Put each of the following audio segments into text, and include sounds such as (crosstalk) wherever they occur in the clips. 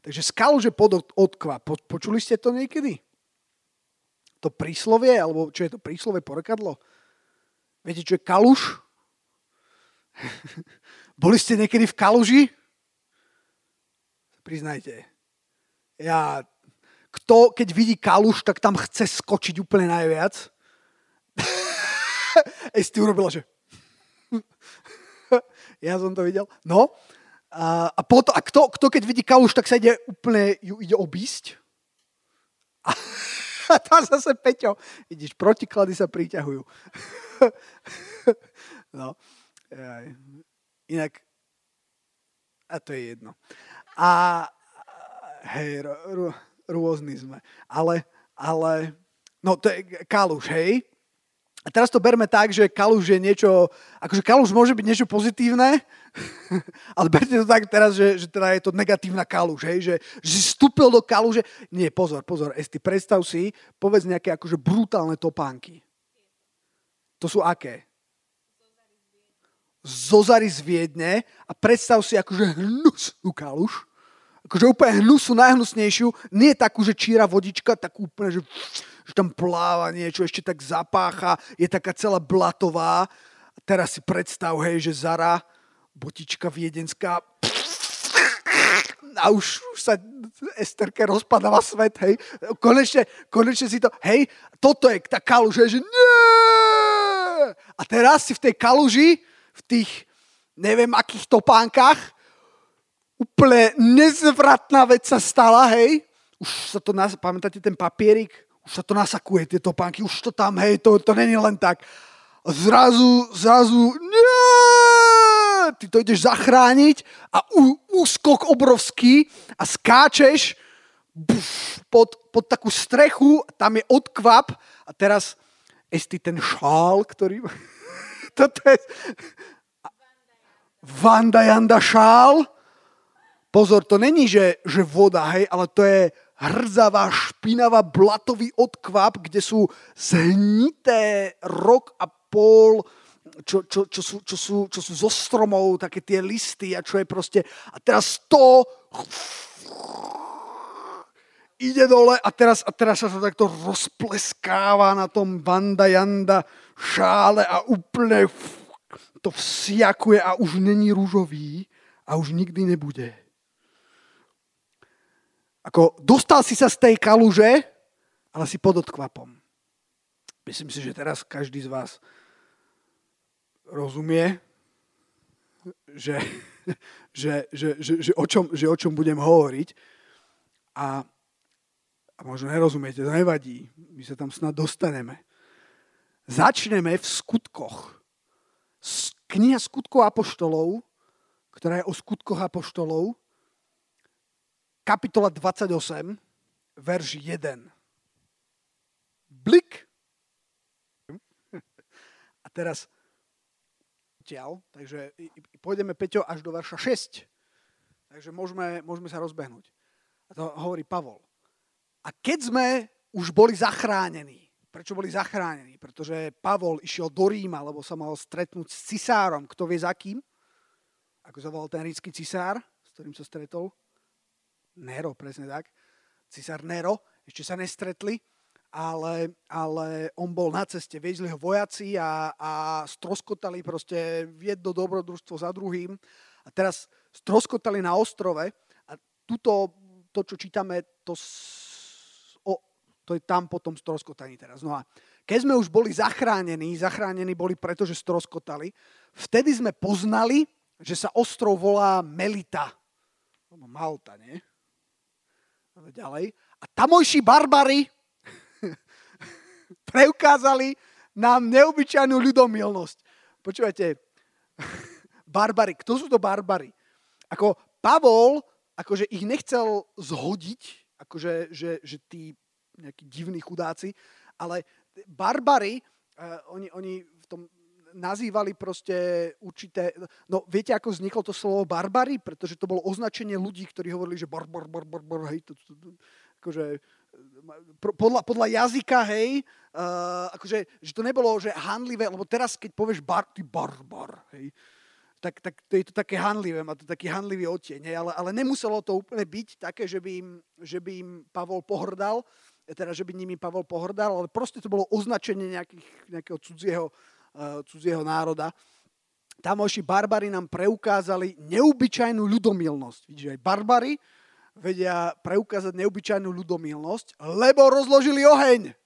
Takže z kaluže pod odkvap. Po, počuli ste to niekedy? To príslovie, alebo čo je to príslovie, porekadlo? Viete, čo je kaluš? (laughs) Boli ste niekedy v kaluži? Priznajte. Ja, kto, keď vidí kaluš, tak tam chce skočiť úplne najviac. (laughs) Ej, ty urobila, že... (laughs) ja som to videl. No, a, a, potom, a kto, kto, keď vidí kaluš, tak sa ide úplne, ju ide obísť. A, a tam zase Peťo, vidíš, protiklady sa priťahujú. (laughs) no, inak, a to je jedno. A hej, r, r, rôzny sme. Ale, ale, no to je kaluš, hej. A teraz to berme tak, že kaluž je niečo, akože kaluž môže byť niečo pozitívne, (laughs) ale berte to tak teraz, že, že teda je to negatívna kaluž, hej, že, že vstúpil do kaluže. Nie, pozor, pozor, Esti, predstav si, povedz nejaké akože brutálne topánky. To sú aké? Zozary z Viedne a predstav si akože hnusnú kaluž, akože úplne hnusnú, najhnusnejšiu, nie takú, že číra vodička, takú úplne, že že tam pláva niečo, ešte tak zapácha, je taká celá blatová. A teraz si predstav, hej, že Zara, botička viedenská, a už, už sa Esterke rozpadáva svet, hej. Konečne, konečne si to, hej, toto je tá kaluž, že nie! A teraz si v tej kaluži, v tých neviem akých topánkach, úplne nezvratná vec sa stala, hej. Už sa to, pamätáte ten papierik, sa to nasakuje, tie topánky, už to tam, hej, to, to není len tak. Zrazu, zrazu, nie, ty to ideš zachrániť a ú, úskok obrovský a skáčeš buf, pod, pod takú strechu, tam je odkvap a teraz esti ten šál, ktorý... (laughs) Toto je... Vanda Janda šál. Pozor, to není, že, že voda, hej, ale to je hrdzavá, špinavá, blatový odkvap, kde sú zhnité rok a pol, čo, čo, čo, sú, čo, sú, čo sú zo stromov, také tie listy a čo je proste... A teraz to ide dole a teraz, a teraz sa to takto rozpleskáva na tom Vanda Janda šále a úplne to vsiakuje a už není rúžový a už nikdy nebude. Ako dostal si sa z tej kaluže, ale si pod odkvapom. Myslím si, že teraz každý z vás rozumie, že, (laughs) že, že, že, že, o, čom, že o čom budem hovoriť. A, a možno nerozumiete, to nevadí. My sa tam snad dostaneme. Začneme v skutkoch. Kniha skutkov apoštolov, ktorá je o skutkoch apoštolov, kapitola 28, verš 1. Blik. A teraz ťaľ, takže pôjdeme, Peťo, až do verša 6. Takže môžeme, môžeme sa rozbehnúť. A to hovorí Pavol. A keď sme už boli zachránení, prečo boli zachránení? Pretože Pavol išiel do Ríma, lebo sa mal stretnúť s cisárom. Kto vie za kým? Ako sa ten rícky cisár, s ktorým sa stretol? Nero, presne tak. Cisár Nero, ešte sa nestretli, ale, ale on bol na ceste, viezli ho vojaci a, a stroskotali proste jedno dobrodružstvo za druhým. A teraz stroskotali na ostrove a tuto, to, čo čítame, to, o, to je tam potom stroskotaní teraz. No a keď sme už boli zachránení, zachránení boli preto, že stroskotali, vtedy sme poznali, že sa ostrov volá Melita. Malta, nie? Ďalej. A tamojší barbary (laughs) preukázali nám neobyčajnú ľudomilnosť. Počúvajte, (laughs) barbary, kto sú to barbary? Ako Pavol, akože ich nechcel zhodiť, akože že, že tí nejakí divní chudáci, ale barbary, uh, oni, oni nazývali proste určité... No viete, ako vzniklo to slovo barbary? Pretože to bolo označenie ľudí, ktorí hovorili, že bar, bar, bar, bar, bar hej, to, to, to, akože, podľa, podľa jazyka, hej, uh, akože, že to nebolo, že handlivé, lebo teraz, keď povieš bar, ty barbar, hej, tak, tak to je to také hanlivé, má to taký hanlivý odtieň, hej, ale, ale nemuselo to úplne byť také, že by im, že by im Pavol pohrdal, teda, že by nimi Pavol pohrdal, ale proste to bolo označenie nejakých, nejakého cudzieho, uh, cudzieho národa. Tamojší barbary nám preukázali neobyčajnú ľudomilnosť. Vidíš, aj barbary vedia preukázať neobyčajnú ľudomilnosť, lebo rozložili oheň.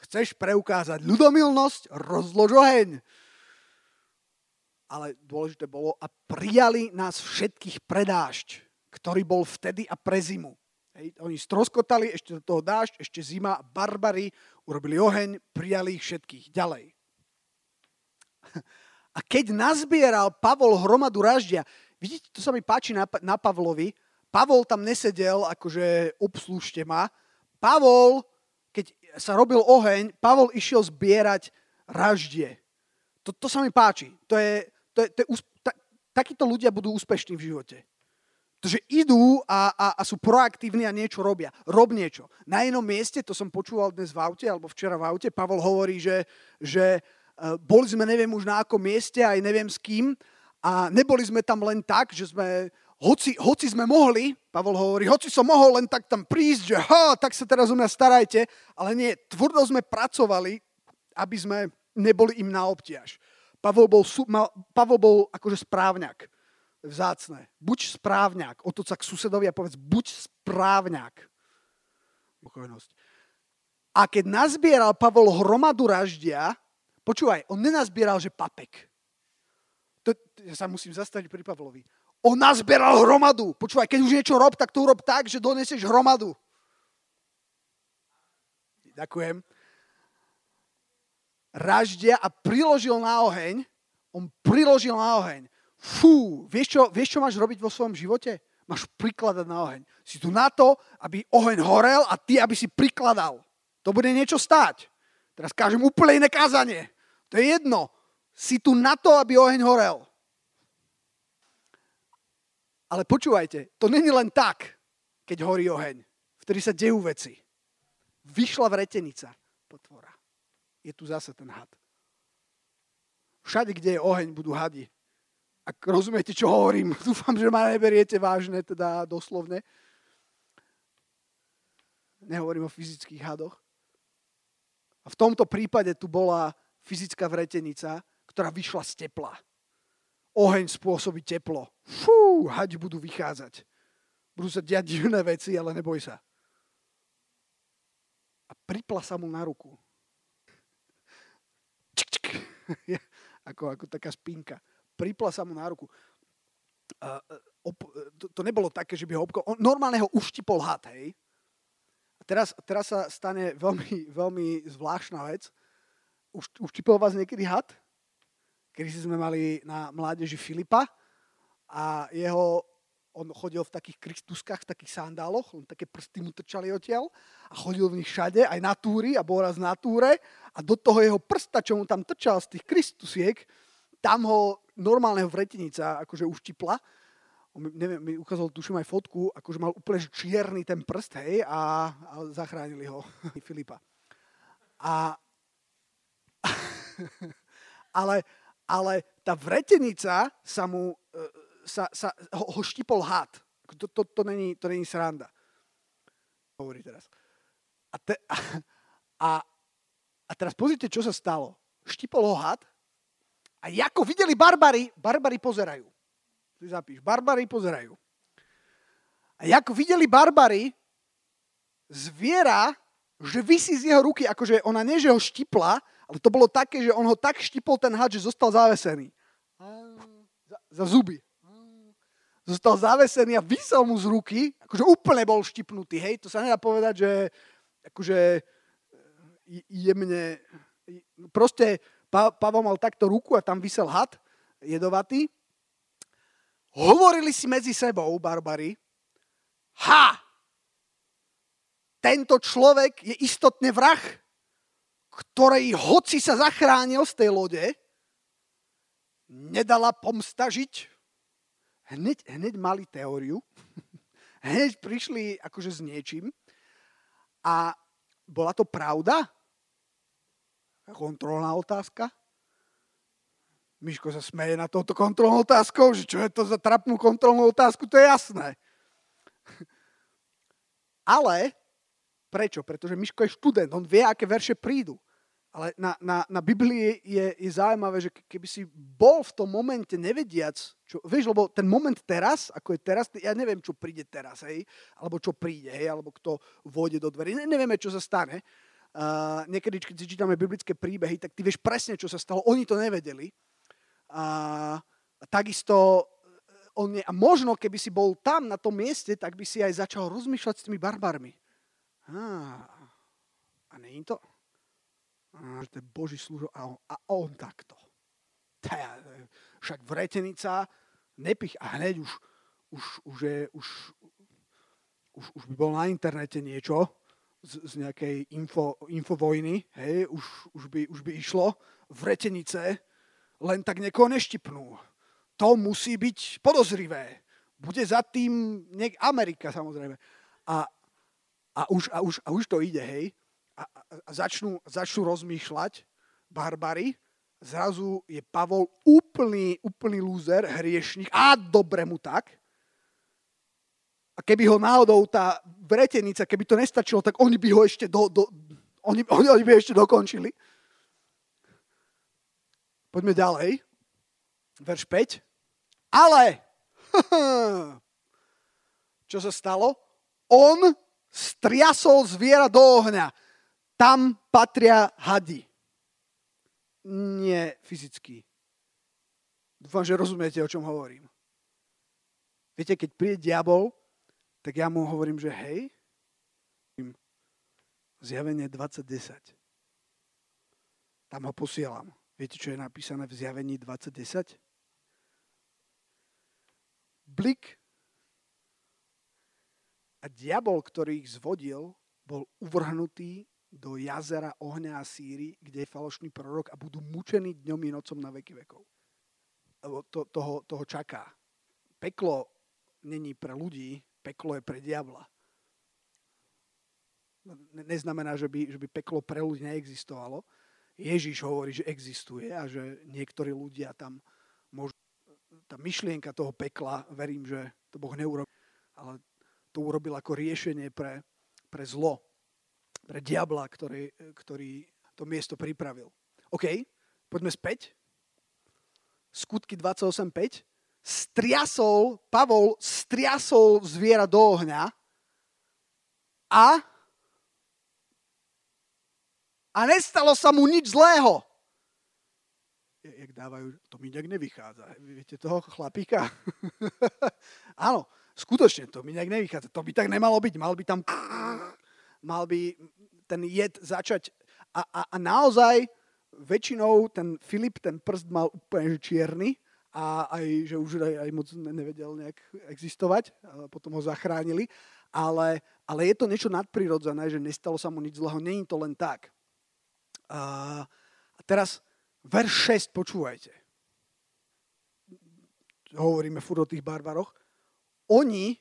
Chceš preukázať ľudomilnosť? Rozlož oheň ale dôležité bolo, a prijali nás všetkých predášť, ktorý bol vtedy a pre zimu. Hej, oni stroskotali, ešte do toho dážď, ešte zima, barbary, urobili oheň, prijali ich všetkých. Ďalej. (laughs) A keď nazbieral Pavol hromadu raždia, vidíte, to sa mi páči na, na Pavlovi, Pavol tam nesedel, akože obslúžte ma. Pavol, keď sa robil oheň, Pavol išiel zbierať raždie. To, to sa mi páči. To je, to je, to je, ta, takíto ľudia budú úspešní v živote. Pretože idú a, a, a sú proaktívni a niečo robia. Rob niečo. Na jednom mieste, to som počúval dnes v aute, alebo včera v aute, Pavol hovorí, že, že boli sme neviem už na akom mieste, aj neviem s kým, a neboli sme tam len tak, že sme, hoci, hoci sme mohli, Pavol hovorí, hoci som mohol len tak tam prísť, že ha, tak sa teraz o mňa starajte, ale nie, tvrdo sme pracovali, aby sme neboli im na obtiaž. Pavol bol, mal, Pavol bol akože správňak. Vzácne. Buď správňak. Otoč sa k susedovi a povedz, buď správňak. Pokojnosť. A keď nazbieral Pavol hromadu raždia, počúvaj, on nenazbieral, že papek. To, ja sa musím zastaviť pri Pavlovi. On nazbieral hromadu. Počúvaj, keď už niečo rob, tak to urob tak, že donesieš hromadu. Ďakujem raždia a priložil na oheň. On priložil na oheň. Fú, vieš čo, vieš, čo máš robiť vo svojom živote? Máš prikladať na oheň. Si tu na to, aby oheň horel a ty, aby si prikladal. To bude niečo stáť. Teraz kážem úplne iné kázanie. To je jedno. Si tu na to, aby oheň horel. Ale počúvajte, to není len tak, keď horí oheň. Vtedy sa dejú veci. Vyšla vretenica potvora je tu zase ten had. Všade, kde je oheň, budú hady. Ak rozumiete, čo hovorím, (laughs) dúfam, že ma neberiete vážne, teda doslovne. Nehovorím o fyzických hadoch. V tomto prípade tu bola fyzická vretenica, ktorá vyšla z tepla. Oheň spôsobí teplo. Fú, hadi budú vychádzať. Budú sa diať divné veci, ale neboj sa. A pripla sa mu na ruku (laughs) ako, ako taká spinka. Pripla sa mu na ruku. Uh, op, to, to nebolo také, že by ho obko... On normálne ho uštipol had, hej. Teraz, teraz sa stane veľmi, (laughs) veľmi zvláštna vec. Už, uštipol vás niekedy had? Kedy sme mali na mládeži Filipa a jeho on chodil v takých kristuskách, v takých sandáloch, len také prsty mu trčali odtiaľ a chodil v nich všade, aj na túry a bol raz na túre a do toho jeho prsta, čo mu tam trčal z tých kristusiek, tam ho normálneho vretenica akože uštipla. On, neviem, mi ukázal, tuším aj fotku, akože mal úplne čierny ten prst, hej, a, a zachránili ho (laughs) Filipa. A, (laughs) ale, ale tá vretenica sa mu e, sa, sa ho, ho štipol had. To, to, to, není, to není sranda. Hovorí teraz. A, te, (laughs) a, a, teraz pozrite, čo sa stalo. Štipol ho had a ako videli barbary, barbary pozerajú. Tu zapíš, barbary pozerajú. A ako videli barbary, zviera, že vysí z jeho ruky, akože ona nie, že ho štipla, ale to bolo také, že on ho tak štipol ten had, že zostal zavesený. Za, za zuby zostal zavesený a vysel mu z ruky, akože úplne bol štipnutý, hej, to sa nedá povedať, že akože e, jemne, proste pa, Pavel mal takto ruku a tam vysel had jedovatý. Hovorili si medzi sebou, barbary, ha, tento človek je istotne vrah, ktorej hoci sa zachránil z tej lode, nedala pomsta žiť hneď, hneď mali teóriu, (laughs) hneď prišli akože s niečím a bola to pravda? Kontrolná otázka. Miško sa smeje na touto kontrolnou otázkou, že čo je to za trapnú kontrolnú otázku, to je jasné. (laughs) Ale prečo? Pretože Miško je študent, on vie, aké verše prídu. Ale na, na, na Biblii je, je zaujímavé, že keby si bol v tom momente nevediac, čo, vieš, lebo ten moment teraz, ako je teraz, ja neviem, čo príde teraz, hej, alebo čo príde, hej, alebo kto vôjde do dverí, ne, nevieme, čo sa stane. Uh, niekedy, keď si čítame biblické príbehy, tak ty vieš presne, čo sa stalo. Oni to nevedeli. A takisto on je, a možno, keby si bol tam na tom mieste, tak by si aj začal rozmýšľať s tými barbarmi. Ah, a není to? Že to je Boží služo a on, a on takto. Tá, však vretenica nepich a hneď už, už, už, je, už, už, už by bol na internete niečo z, z nejakej info, infovojny, hej, už, už, by, už by išlo vretenice, len tak niekoho neštipnú. To musí byť podozrivé. Bude za tým niek- Amerika samozrejme. A, a, už, a, už, a už to ide, hej a, a začnú, začnú rozmýšľať barbary, zrazu je Pavol úplný, úplný lúzer, hriešnik a dobre mu tak. A keby ho náhodou tá vretenica, keby to nestačilo, tak oni by ho ešte do, do, oni, oni, by ešte dokončili. Poďme ďalej. Verš 5. Ale, (laughs) čo sa stalo? On striasol zviera do ohňa tam patria hady. Nie fyzicky. Dúfam, že rozumiete, o čom hovorím. Viete, keď príde diabol, tak ja mu hovorím, že hej, zjavenie 2010. Tam ho posielam. Viete, čo je napísané v zjavení 2010? Blik a diabol, ktorý ich zvodil, bol uvrhnutý do jazera ohňa a síry, kde je falošný prorok a budú mučení dňom i nocom na veky vekov. Lebo to, toho, toho čaká. Peklo není pre ľudí, peklo je pre diabla. Neznamená, že by, že by peklo pre ľudí neexistovalo. Ježiš hovorí, že existuje a že niektorí ľudia tam môžu... Tá myšlienka toho pekla, verím, že to Boh neurobil, ale to urobil ako riešenie pre, pre zlo, pre diabla, ktorý, ktorý to miesto pripravil. OK, poďme späť. Skutky 28.5. Striasol, Pavol striasol zviera do ohňa a a nestalo sa mu nič zlého. Jak dávajú, to mi nejak nevychádza. Viete toho chlapíka? (laughs) Áno, skutočne to mi nejak nevychádza. To by tak nemalo byť. Mal by tam (laughs) mal by ten jed začať. A, a, a naozaj väčšinou ten Filip, ten prst mal úplne čierny a aj, že už aj, aj moc nevedel nejak existovať, potom ho zachránili. Ale, ale je to niečo nadprirodzené, že nestalo sa mu nič zlého, není to len tak. A, a teraz verš 6, počúvajte. Hovoríme furt o tých barbaroch. Oni,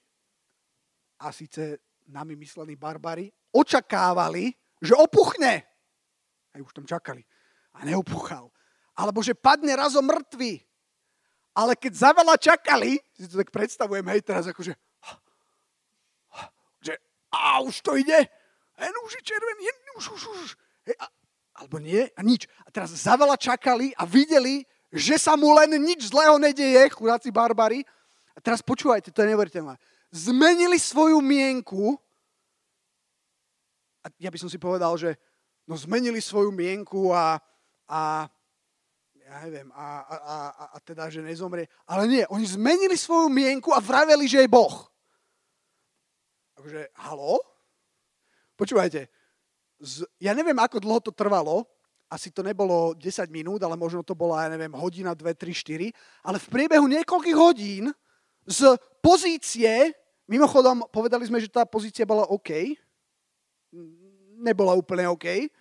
a síce nami myslení barbary, očakávali, že opuchne. Aj už tam čakali. A neopuchal. Alebo že padne razom mŕtvy. Ale keď za veľa čakali, si to tak predstavujem, hej, teraz akože, že a už to ide, hen už je červený, už, už, už. Hej, a, alebo nie, a nič. A teraz za veľa čakali a videli, že sa mu len nič zlého nedeje, chudáci barbary. A teraz počúvajte, to je neuveriteľné. Zmenili svoju mienku a ja by som si povedal, že no zmenili svoju mienku a, a ja neviem, a, a, a, a teda, že nezomrie. Ale nie, oni zmenili svoju mienku a vraveli, že je Boh. Takže, halo? Počúvajte, z, ja neviem, ako dlho to trvalo, asi to nebolo 10 minút, ale možno to bola, ja neviem, hodina, 2, 3, 4, ale v priebehu niekoľkých hodín z pozície, mimochodom, povedali sme, že tá pozícia bola OK, nebola úplne OK.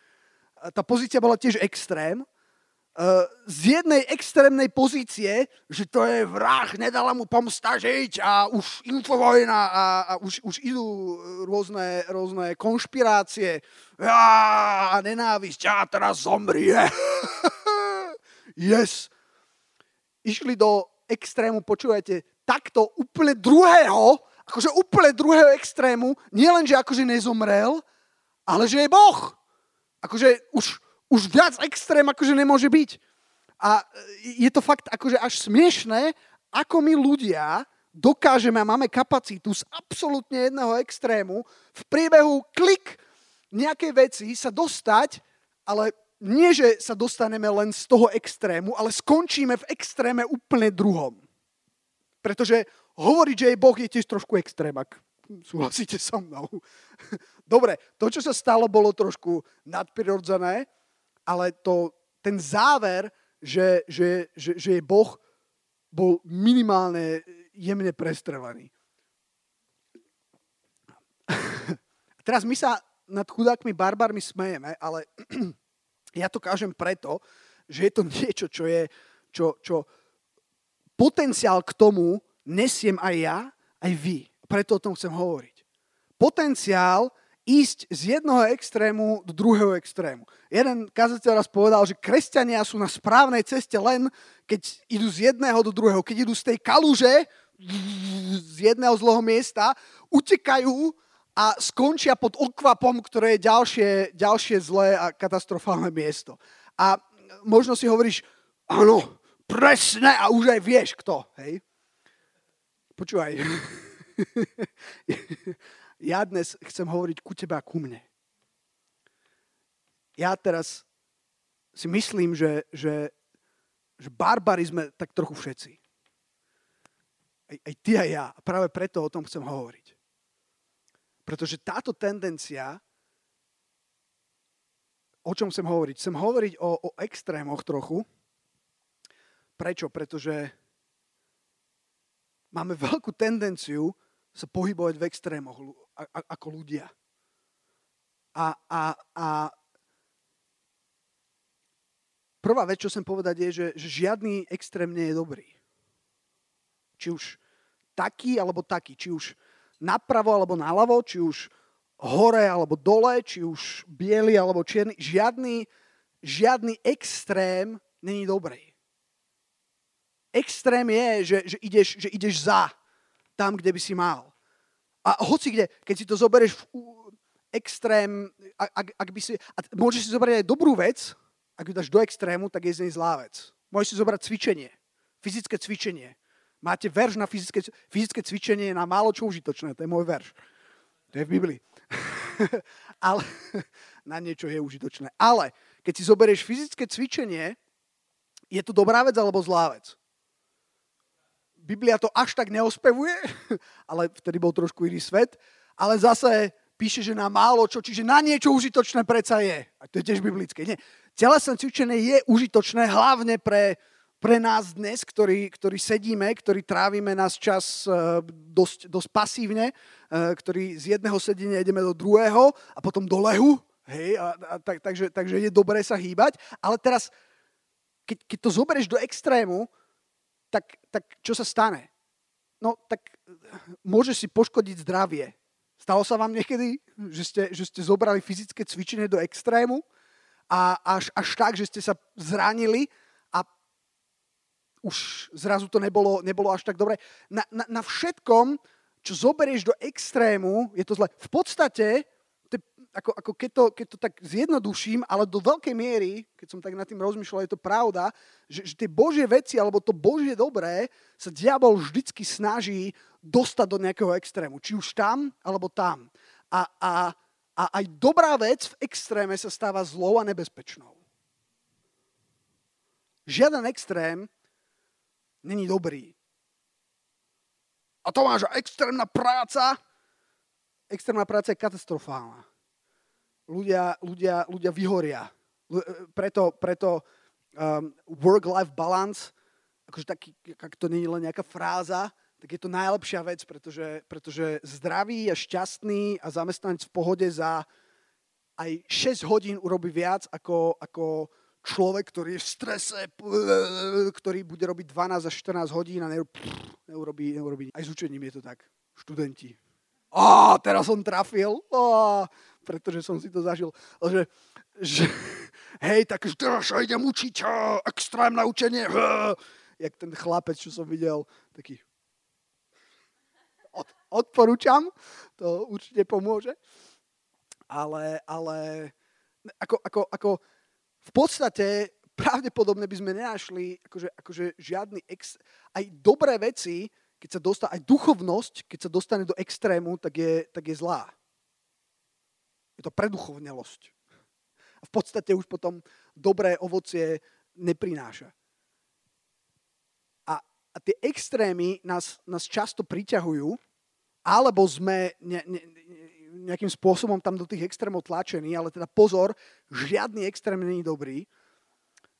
Tá pozícia bola tiež extrém. Z jednej extrémnej pozície, že to je vrah, nedala mu pomsta žiť a už infovojna a, a už, už idú rôzne, rôzne konšpirácie a nenávisť a teraz zomrie. (laughs) yes. išli do extrému, počúvajte, takto úplne druhého, akože úplne druhého extrému, nie len, že akože nezomrel, ale že je Boh. Akože už, už viac extrém akože nemôže byť. A je to fakt akože až smiešné, ako my ľudia dokážeme a máme kapacitu z absolútne jedného extrému v priebehu klik nejakej veci sa dostať, ale nie, že sa dostaneme len z toho extrému, ale skončíme v extréme úplne druhom. Pretože hovoriť, že je Boh, je tiež trošku extrém, ak súhlasíte so mnou. (laughs) Dobre, to, čo sa stalo, bolo trošku nadprirodzené, ale to, ten záver, že, že, že, že je Boh, bol minimálne jemne prestrelený. (laughs) Teraz my sa nad chudákmi barbarmi smejeme, ale (clears throat) ja to kážem preto, že je to niečo, čo je, čo, čo potenciál k tomu nesiem aj ja, aj vy. Preto o tom chcem hovoriť. Potenciál ísť z jednoho extrému do druhého extrému. Jeden kazateľ raz povedal, že kresťania sú na správnej ceste len, keď idú z jedného do druhého. Keď idú z tej kaluže, z jedného zlého miesta, utekajú a skončia pod okvapom, ktoré je ďalšie, ďalšie zlé a katastrofálne miesto. A možno si hovoríš, áno, presne, a už aj vieš kto. Hej? Počúvaj. (laughs) ja dnes chcem hovoriť ku tebe a ku mne. Ja teraz si myslím, že, že, že barbary sme tak trochu všetci. Aj, aj ty a ja. A práve preto o tom chcem hovoriť. Pretože táto tendencia, o čom chcem hovoriť? Chcem hovoriť o, o extrémoch trochu. Prečo? Pretože máme veľkú tendenciu sa pohybovať v extrémoch ako ľudia. A, a, a prvá vec, čo chcem povedať, je, že, že žiadny extrém nie je dobrý. Či už taký, alebo taký. Či už napravo, alebo naľavo. Či už hore, alebo dole. Či už biely, alebo čierny. Žiadny, žiadny extrém není dobrý. Extrém je, že, že, ideš, že ideš za tam, kde by si mal. A hoci kde, keď si to zoberieš v extrém, ak, ak by si, a môžeš si zobrať aj dobrú vec, ak ju dáš do extrému, tak je z nej zlá vec. Môžeš si zobrať cvičenie, fyzické cvičenie. Máte verš na fyzické, fyzické cvičenie na málo čo užitočné, to je môj verš. To je v Biblii. (laughs) Ale na niečo je užitočné. Ale keď si zoberieš fyzické cvičenie, je to dobrá vec alebo zlá vec? Biblia to až tak neospevuje, (laughs) ale vtedy bol trošku iný svet, ale zase píše, že na málo čo, čiže na niečo užitočné predsa je. A to je tiež biblické. Nie. Telesné cvičenie je užitočné hlavne pre, pre nás dnes, ktorí, ktorí sedíme, ktorí trávime nás čas uh, dosť, dosť pasívne, uh, ktorí z jedného sedenia ideme do druhého a potom do lehu. Hej, a, a, tak, takže, takže je dobré sa hýbať. Ale teraz, keď, keď to zoberieš do extrému, tak, tak čo sa stane? No, tak môže si poškodiť zdravie. Stalo sa vám niekedy, že ste, že ste zobrali fyzické cvičenie do extrému a až, až tak, že ste sa zranili a už zrazu to nebolo, nebolo až tak dobre. Na, na, na všetkom, čo zoberieš do extrému, je to zle. V podstate ako, ako keď, to, keď to tak zjednoduším, ale do veľkej miery, keď som tak nad tým rozmýšľal, je to pravda, že, že tie Božie veci, alebo to Božie dobré, sa diabol vždycky snaží dostať do nejakého extrému. Či už tam, alebo tam. A, a, a aj dobrá vec v extréme sa stáva zlou a nebezpečnou. Žiaden extrém není dobrý. A to máš extrémna práca. Extrémna práca je katastrofálna ľudia, ľudia, ľudia vyhoria. E, preto, preto um, work-life balance, akože taký, ak to nie je len nejaká fráza, tak je to najlepšia vec, pretože, pretože zdravý a šťastný a zamestnanec v pohode za aj 6 hodín urobí viac ako, ako človek, ktorý je v strese, ktorý bude robiť 12 až 14 hodín a neurobí, neurobí. Aj s učením je to tak. Študenti. Á, teraz som trafil. Á, pretože som si to zažil, že, že (laughs) hej, tak teraz idem učiť, extrémne učenie, jak ten chlapec, čo som videl, taký od, odporúčam, to určite pomôže. Ale, ale ako, ako, ako v podstate pravdepodobne by sme nenašli akože, akože žiadny ex... Aj dobré veci, keď sa dostane, aj duchovnosť, keď sa dostane do extrému, tak je, tak je zlá. Je to preduchovnelosť. A v podstate už potom dobré ovocie neprináša. A, a tie extrémy nás, nás často priťahujú, alebo sme ne, ne, nejakým spôsobom tam do tých extrémov tlačení, ale teda pozor, žiadny extrém není dobrý.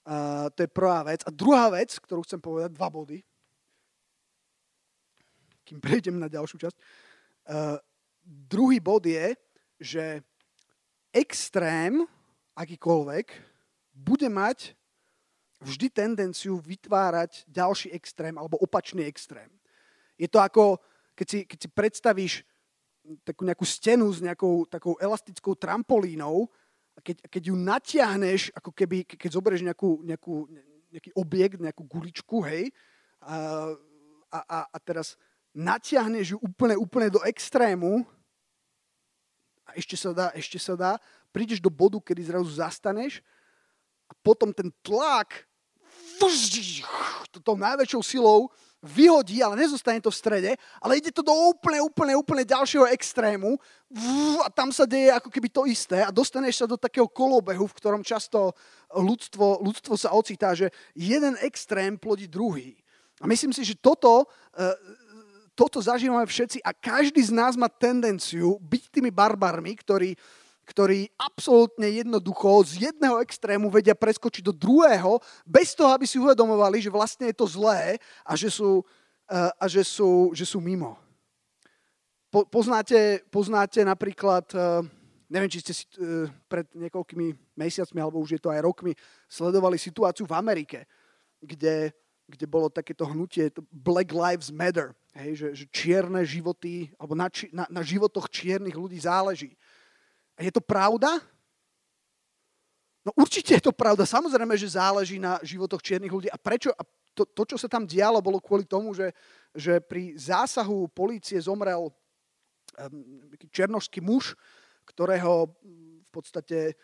Uh, to je prvá vec. A druhá vec, ktorú chcem povedať, dva body, kým (laughs) prejdem na ďalšiu časť. Uh, druhý bod je, že extrém, akýkoľvek, bude mať vždy tendenciu vytvárať ďalší extrém alebo opačný extrém. Je to ako, keď si, keď si predstavíš takú nejakú stenu s nejakou takou elastickou trampolínou a keď, keď ju natiahneš, ako keby, keď zoberieš nejakú, nejakú, nejaký objekt, nejakú guličku, hej, a, a, a teraz natiahneš ju úplne, úplne do extrému a ešte sa dá, ešte sa dá, prídeš do bodu, kedy zrazu zastaneš a potom ten tlak tou najväčšou silou vyhodí, ale nezostane to v strede, ale ide to do úplne, úplne, úplne ďalšieho extrému a tam sa deje ako keby to isté a dostaneš sa do takého kolobehu, v ktorom často ľudstvo, ľudstvo sa ocitá, že jeden extrém plodí druhý. A myslím si, že toto, e, toto zažívame všetci a každý z nás má tendenciu byť tými barbarmi, ktorí ktorí absolútne jednoducho z jedného extrému vedia preskočiť do druhého, bez toho, aby si uvedomovali, že vlastne je to zlé a že sú, eh, a že sú, že sú mimo. Po, poznáte, poznáte napríklad, eh, neviem, či ste si eh, pred niekoľkými mesiacmi, alebo už je to aj rokmi, sledovali situáciu v Amerike, kde, kde bolo takéto hnutie Black Lives Matter, hej, že, že čierne životy, alebo na, na, na životoch čiernych ľudí záleží. A je to pravda? No určite je to pravda. Samozrejme, že záleží na životoch čiernych ľudí. A prečo? A to, to čo sa tam dialo, bolo kvôli tomu, že, že pri zásahu polície zomrel um, černožský muž, ktorého v podstate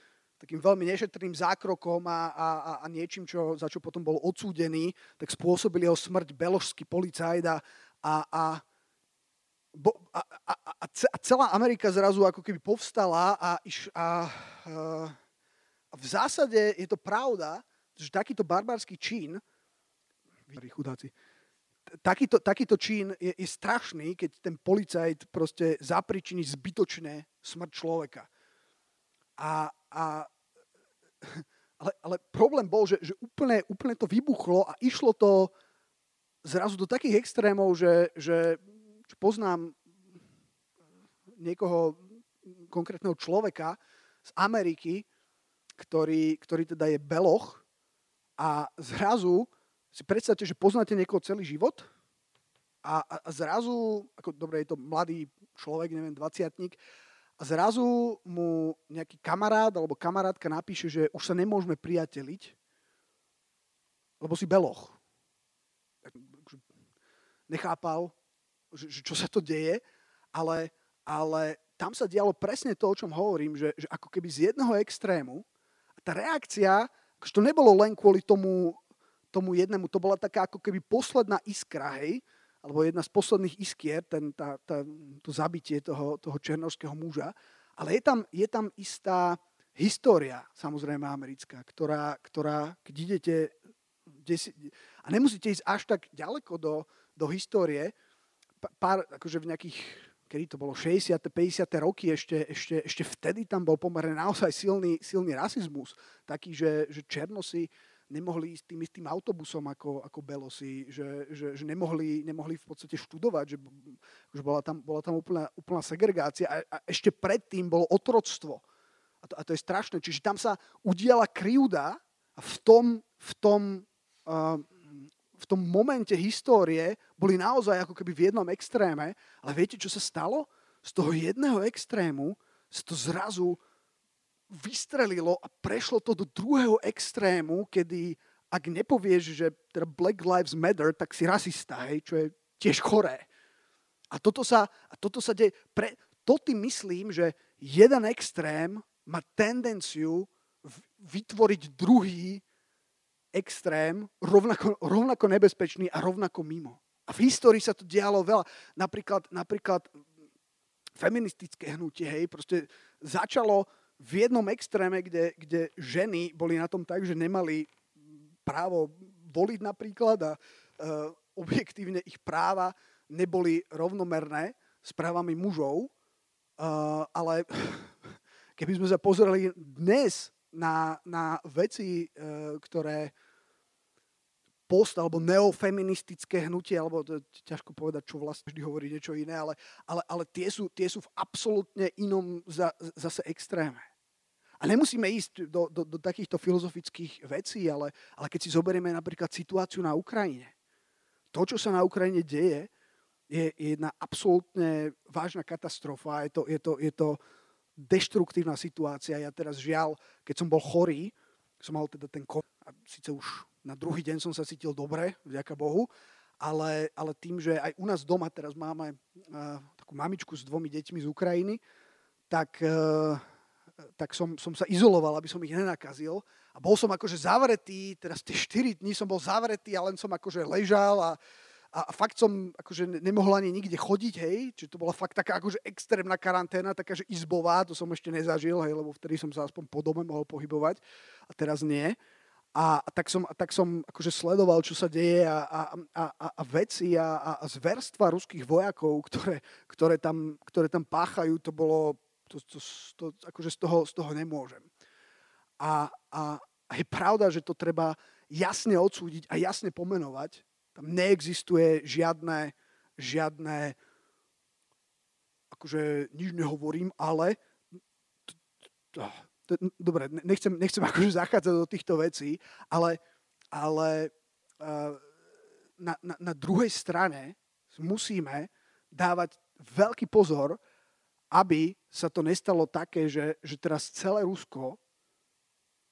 takým veľmi nešetrným zákrokom a, a, a niečím, čo, za čo potom bol odsúdený, tak spôsobil jeho smrť beložský policajt a, a, a bo, a, a, a celá Amerika zrazu ako keby povstala a, iš, a, a v zásade je to pravda, že takýto barbarský čin, chudáci, takýto, takýto čin je, je strašný, keď ten policajt proste zapričiní zbytočne smrť človeka. A, a, ale, ale problém bol, že, že úplne, úplne to vybuchlo a išlo to zrazu do takých extrémov, že, že poznám niekoho, konkrétneho človeka z Ameriky, ktorý, ktorý teda je beloch a zrazu si predstavte, že poznáte niekoho celý život a, a, a zrazu, ako dobre, je to mladý človek, neviem, dvaciatník, a zrazu mu nejaký kamarát alebo kamarátka napíše, že už sa nemôžeme priateliť, lebo si beloch. Nechápal, že, že čo sa to deje, ale, ale tam sa dialo presne to, o čom hovorím, že, že ako keby z jedného extrému, a tá reakcia, akože to nebolo len kvôli tomu, tomu jednému, to bola taká ako keby posledná iskra, hej, alebo jedna z posledných iskier, ten, tá, tá, to zabitie toho, toho černovského muža. Ale je tam, je tam istá história, samozrejme americká, ktorá, ktorá keď idete, desi, a nemusíte ísť až tak ďaleko do, do histórie, pár, akože v nejakých, kedy to bolo, 60. 50. roky, ešte, ešte, ešte vtedy tam bol pomerne naozaj silný, silný rasizmus, taký, že, že černosi nemohli ísť tým istým autobusom ako, ako belosi, že, že, že nemohli, nemohli v podstate študovať, že, že bola tam, bola tam úplná, úplná segregácia a, a ešte predtým bolo otroctvo. A to, a to je strašné. Čiže tam sa udiala krivda a v tom, v tom uh, v tom momente histórie boli naozaj ako keby v jednom extréme, ale viete, čo sa stalo? Z toho jedného extrému sa to zrazu vystrelilo a prešlo to do druhého extrému, kedy ak nepovieš, že teda Black Lives Matter, tak si rasista, hej, čo je tiež choré. A toto sa, a toto sa deje. Pre, to tým myslím, že jeden extrém má tendenciu vytvoriť druhý extrém rovnako, rovnako nebezpečný a rovnako mimo. A v histórii sa to dialo veľa. Napríklad, napríklad feministické hnutie, hej, proste začalo v jednom extréme, kde, kde ženy boli na tom tak, že nemali právo voliť napríklad a uh, objektívne ich práva neboli rovnomerné s právami mužov, uh, ale keby sme sa pozreli dnes na, na veci, uh, ktoré post alebo neofeministické hnutie, alebo to je ťažko povedať, čo vlastne vždy hovorí niečo iné, ale, ale, ale tie, sú, tie sú v absolútne inom za, zase extréme. A nemusíme ísť do, do, do takýchto filozofických vecí, ale, ale keď si zoberieme napríklad situáciu na Ukrajine, to, čo sa na Ukrajine deje, je, je jedna absolútne vážna katastrofa. Je to, je, to, je to deštruktívna situácia. Ja teraz žiaľ, keď som bol chorý, som mal teda ten COVID, a síce už na druhý deň som sa cítil dobre, vďaka Bohu, ale, ale tým, že aj u nás doma teraz máme uh, takú mamičku s dvomi deťmi z Ukrajiny, tak uh, tak som, som sa izoloval, aby som ich nenakazil. A bol som akože zavretý, teraz tie 4 dní som bol zavretý a len som akože ležal a, a fakt som akože nemohol ani nikde chodiť, hej, čiže to bola fakt taká akože extrémna karanténa, taká, že izbová, to som ešte nezažil, hej, lebo vtedy som sa aspoň po dome mohol pohybovať a teraz nie. A, tak, som, tak som akože sledoval, čo sa deje a, a, a, a veci a, a zverstva ruských vojakov, ktoré, ktoré, tam, ktoré tam páchajú, to bolo to, to, to, akože z toho, z toho nemôžem. A, a, a je pravda, že to treba jasne odsúdiť a jasne pomenovať. Tam neexistuje žiadne, žiadne akože nič nehovorím, ale dobre, nechcem, nechcem (laughs) akože zachádzať do týchto vecí, ale, ale na, na, na druhej strane musíme dávať veľký pozor, aby sa to nestalo také, že, že teraz celé Rusko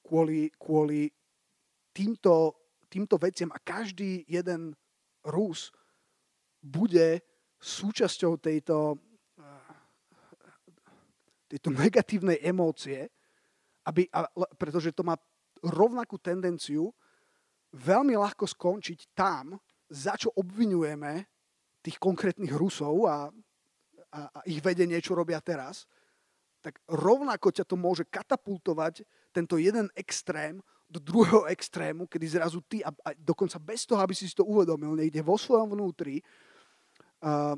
kvôli, kvôli týmto, týmto veciam a každý jeden Rus bude súčasťou tejto, tejto (laughs) negatívnej emócie, aby, a, pretože to má rovnakú tendenciu veľmi ľahko skončiť tam, za čo obvinujeme tých konkrétnych Rusov a a, a ich vedenie, čo robia teraz, tak rovnako ťa to môže katapultovať tento jeden extrém do druhého extrému, kedy zrazu ty, a, a dokonca bez toho, aby si to uvedomil, niekde vo svojom vnútri, uh,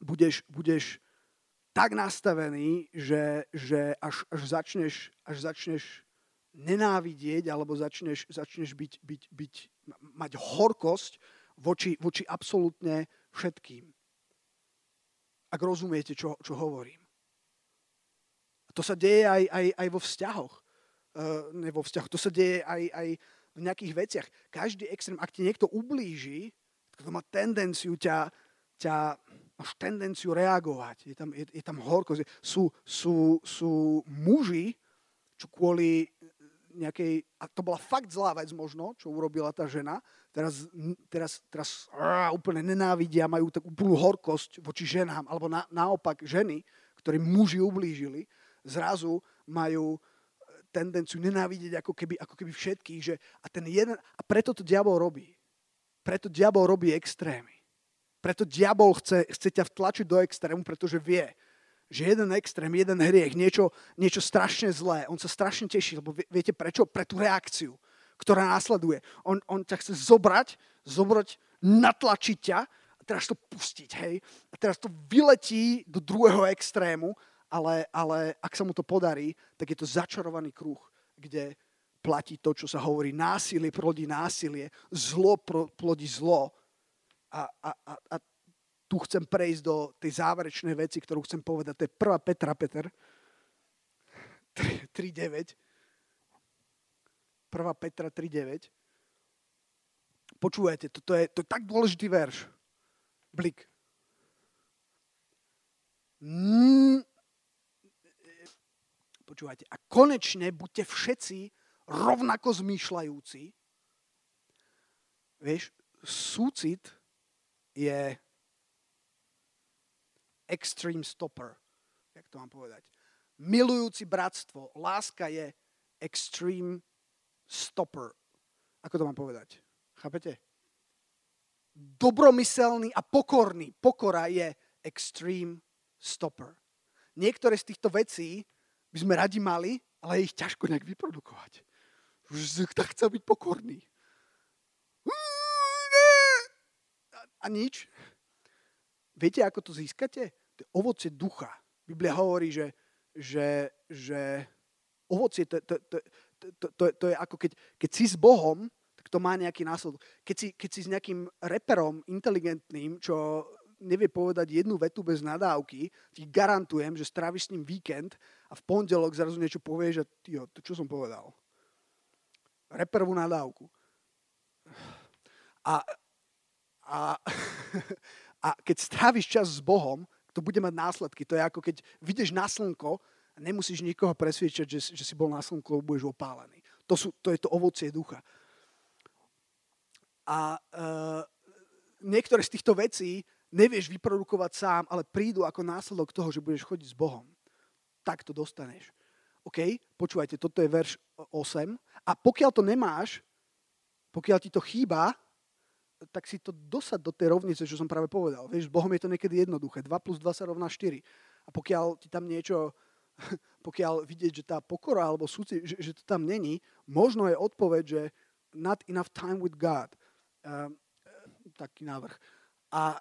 budeš, budeš tak nastavený, že, že až, až, začneš, až začneš nenávidieť alebo začneš, začneš byť, byť, byť, mať horkosť voči, voči absolútne všetkým ak rozumiete, čo, čo hovorím. A to sa deje aj, aj, aj vo vzťahoch. Uh, ne vo vzťahoch, to sa deje aj, aj v nejakých veciach. Každý extrém, ak ti niekto ublíži, tak to má tendenciu ťa, ťa máš tendenciu reagovať. Je tam, je, je tam horkosť. Sú, sú, sú muži, čo kvôli nejakej, a to bola fakt zlá vec možno, čo urobila tá žena, teraz, teraz, teraz á, úplne nenávidia, majú takú úplnú horkosť voči ženám, alebo na, naopak ženy, ktoré muži ublížili, zrazu majú e, tendenciu nenávidieť ako keby, ako keby všetkých. Že, a, ten jeden, a preto to diabol robí. Preto diabol robí extrémy. Preto diabol chce, chce ťa vtlačiť do extrému, pretože vie, že jeden extrém, jeden hriech, niečo, niečo strašne zlé, on sa strašne teší, lebo viete prečo? Pre tú reakciu, ktorá následuje. On, on ťa chce zobrať, zobrať, natlačiť ťa a teraz to pustiť, hej? A teraz to vyletí do druhého extrému, ale, ale ak sa mu to podarí, tak je to začarovaný kruh, kde platí to, čo sa hovorí, násilie plodí násilie, zlo plodí zlo. A, a, a, a tu chcem prejsť do tej záverečnej veci, ktorú chcem povedať. To je 1. Petra Peter 3.9. 1. Petra 3.9. Počúvajte, to, je, to je tak dôležitý verš. Blik. Mm. Počúvajte. A konečne buďte všetci rovnako zmýšľajúci, Vieš, súcit je extreme stopper, jak to mám povedať. Milujúci bratstvo, láska je extreme stopper. Ako to mám povedať? Chápete? Dobromyselný a pokorný. Pokora je extreme stopper. Niektoré z týchto vecí by sme radi mali, ale je ich ťažko nejak vyprodukovať. Už tak chcel byť pokorný. A nič. Viete, ako to získate? To je ovocie ducha. Biblia hovorí, že, že, že ovocie, to, to, to, to, to, to je ako keď, keď si s Bohom, tak to má nejaký následok. Keď si, keď si s nejakým reperom inteligentným, čo nevie povedať jednu vetu bez nadávky, ti garantujem, že stráviš s ním víkend a v pondelok zrazu niečo povie, že tyjo, to čo som povedal. Reperovú nadávku. A, a, (laughs) a keď stráviš čas s Bohom, to bude mať následky. To je ako keď vidíš na slnko a nemusíš nikoho presviečať, že, že si bol na slnku, lebo budeš opálený. To, sú, to je to ovocie ducha. A uh, niektoré z týchto vecí nevieš vyprodukovať sám, ale prídu ako následok toho, že budeš chodiť s Bohom. Tak to dostaneš. OK, počúvajte, toto je verš 8. A pokiaľ to nemáš, pokiaľ ti to chýba, tak si to dosad do tej rovnice, čo som práve povedal. Vieš, Bohom je to niekedy jednoduché. 2 plus 2 sa rovná 4. A pokiaľ ti tam niečo, (laughs) pokiaľ vidieť, že tá pokora alebo súci, že, že to tam není, možno je odpoveď, že not enough time with God. Uh, taký návrh. A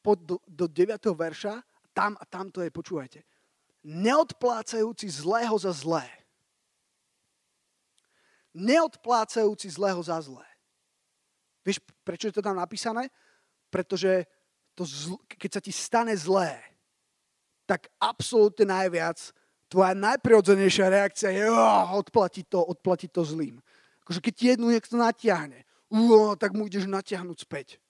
poď do, do 9. verša, tam a tam to je, počúvajte. Neodplácajúci zlého za zlé. Neodplácajúci zlého za zlé. Vieš, prečo je to tam napísané? Pretože to zl- keď sa ti stane zlé, tak absolútne najviac tvoja najprirodzenejšia reakcia je oh, odplatiť to, odplatiť to zlým. Akože keď ti jednu niekto natiahne, uh, tak mu ideš natiahnuť späť.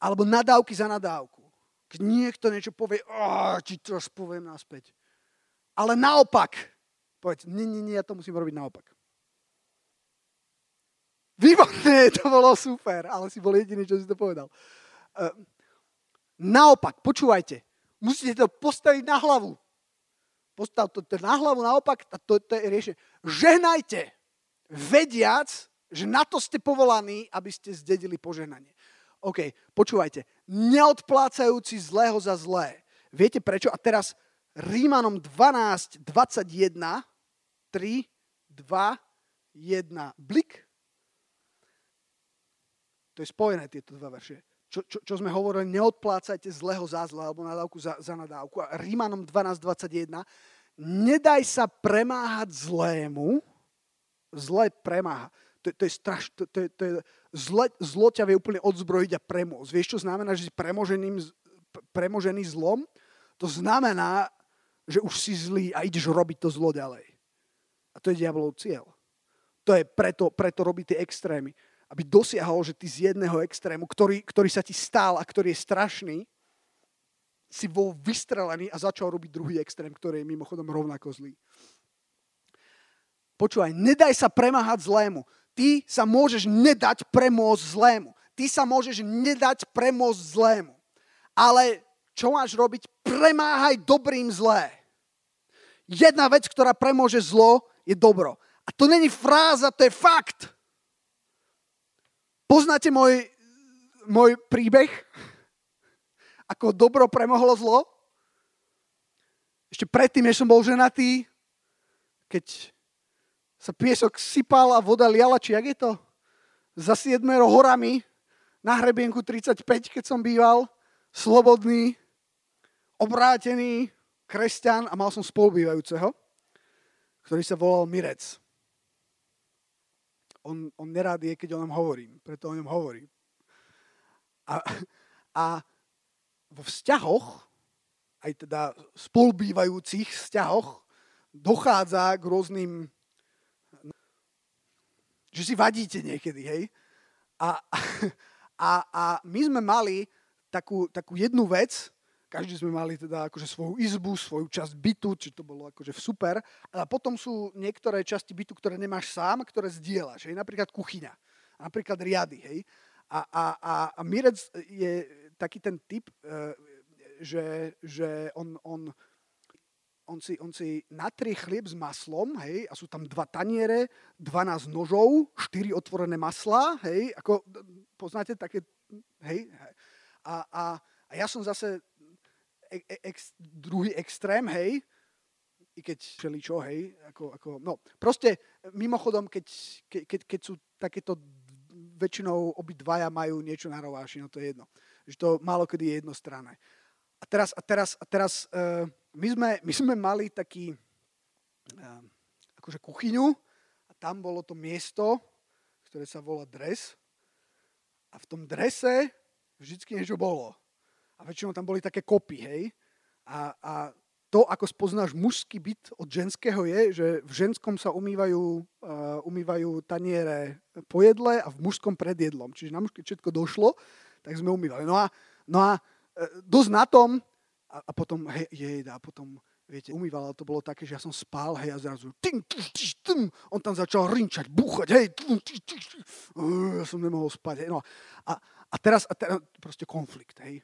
Alebo nadávky za nadávku. Keď niekto niečo povie, oh, ti to poviem naspäť. Ale naopak, povedz, nie, nie, nie, ja to musím robiť naopak. Výborné, (laughs) to bolo super, ale si bol jediný, čo si to povedal. Uh, naopak, počúvajte, musíte to postaviť na hlavu. Postav to, na hlavu, naopak, to, to je riešenie. Žehnajte, vediac, že na to ste povolaní, aby ste zdedili požehnanie. OK, počúvajte. Neodplácajúci zlého za zlé. Viete prečo? A teraz Rímanom 12, 21, 3, 2, 1, blik. To je spojené tieto dva verše. Čo, čo, čo sme hovorili, neodplácajte zlého za zle alebo nadávku za, za nadávku. A Rímanom 12.21. Nedaj sa premáhať zlému, zle premáha. To, to je straš, to, to, to je, zle, zlo ťa vie úplne odzbrojiť a premôcť. Vieš, čo znamená, že si premoženým, premožený zlom? To znamená, že už si zlý a ideš robiť to zlo ďalej. A to je diabolov cieľ. To je preto, preto robí tie extrémy aby dosiahol, že ty z jedného extrému, ktorý, ktorý sa ti stál a ktorý je strašný, si bol vystrelený a začal robiť druhý extrém, ktorý je mimochodom rovnako zlý. Počúvaj, nedaj sa premáhať zlému. Ty sa môžeš nedať premôcť zlému. Ty sa môžeš nedať premôcť zlému. Ale čo máš robiť? Premáhaj dobrým zlé. Jedna vec, ktorá premôže zlo, je dobro. A to není fráza, to je fakt. Poznáte môj, môj príbeh? Ako dobro premohlo zlo? Ešte predtým, než som bol ženatý, keď sa piesok sypal a voda liala, či jak je to? Za siedmero horami na hrebienku 35, keď som býval, slobodný, obrátený kresťan a mal som spolubývajúceho, ktorý sa volal Mirec on, on nerád je, keď o ňom hovorím. Preto o ňom hovorím. A, a vo vzťahoch, aj teda spolubývajúcich vzťahoch, dochádza k rôznym že si vadíte niekedy, hej? A, a, a my sme mali takú, takú jednu vec, každý sme mali teda akože svoju izbu, svoju časť bytu, či to bolo akože super. A potom sú niektoré časti bytu, ktoré nemáš sám, ktoré zdieľaš. Je napríklad kuchyňa. napríklad riady, hej. A, a, a, a Mirec je taký ten typ, e, že, že on, on, on, si, on si natrie chlieb s maslom, hej, a sú tam dva taniere, 12 nožov, 4 otvorené maslá, hej, poznáte také, hej, a, a, a ja som zase ex, druhý extrém, hej, i keď všeličo, hej, ako, ako, no, proste mimochodom, keď, keď, keď sú takéto väčšinou obidvaja majú niečo na rováši, no to je jedno. Že to málo kedy je jednostranné. A teraz, a teraz, a teraz uh, my, sme, my sme mali taký uh, akože kuchyňu a tam bolo to miesto, ktoré sa volá dres. A v tom drese vždycky niečo bolo. A väčšinou tam boli také kopy, hej. A, a to, ako spoznáš mužský byt od ženského je, že v ženskom sa umývajú, uh, umývajú taniere po jedle a v mužskom pred jedlom. Čiže na mužské všetko došlo, tak sme umývali. No a, no a uh, dosť na tom, a, a potom, hej, jejda, a potom, viete, umýval, to bolo také, že ja som spal, hej, a zrazu, tým, tým, tým, on tam začal rinčať, búchať, hej, tým, tým, tým, uh, ja som nemohol spať, hej, no. A, a teraz, a teraz, proste konflikt, hej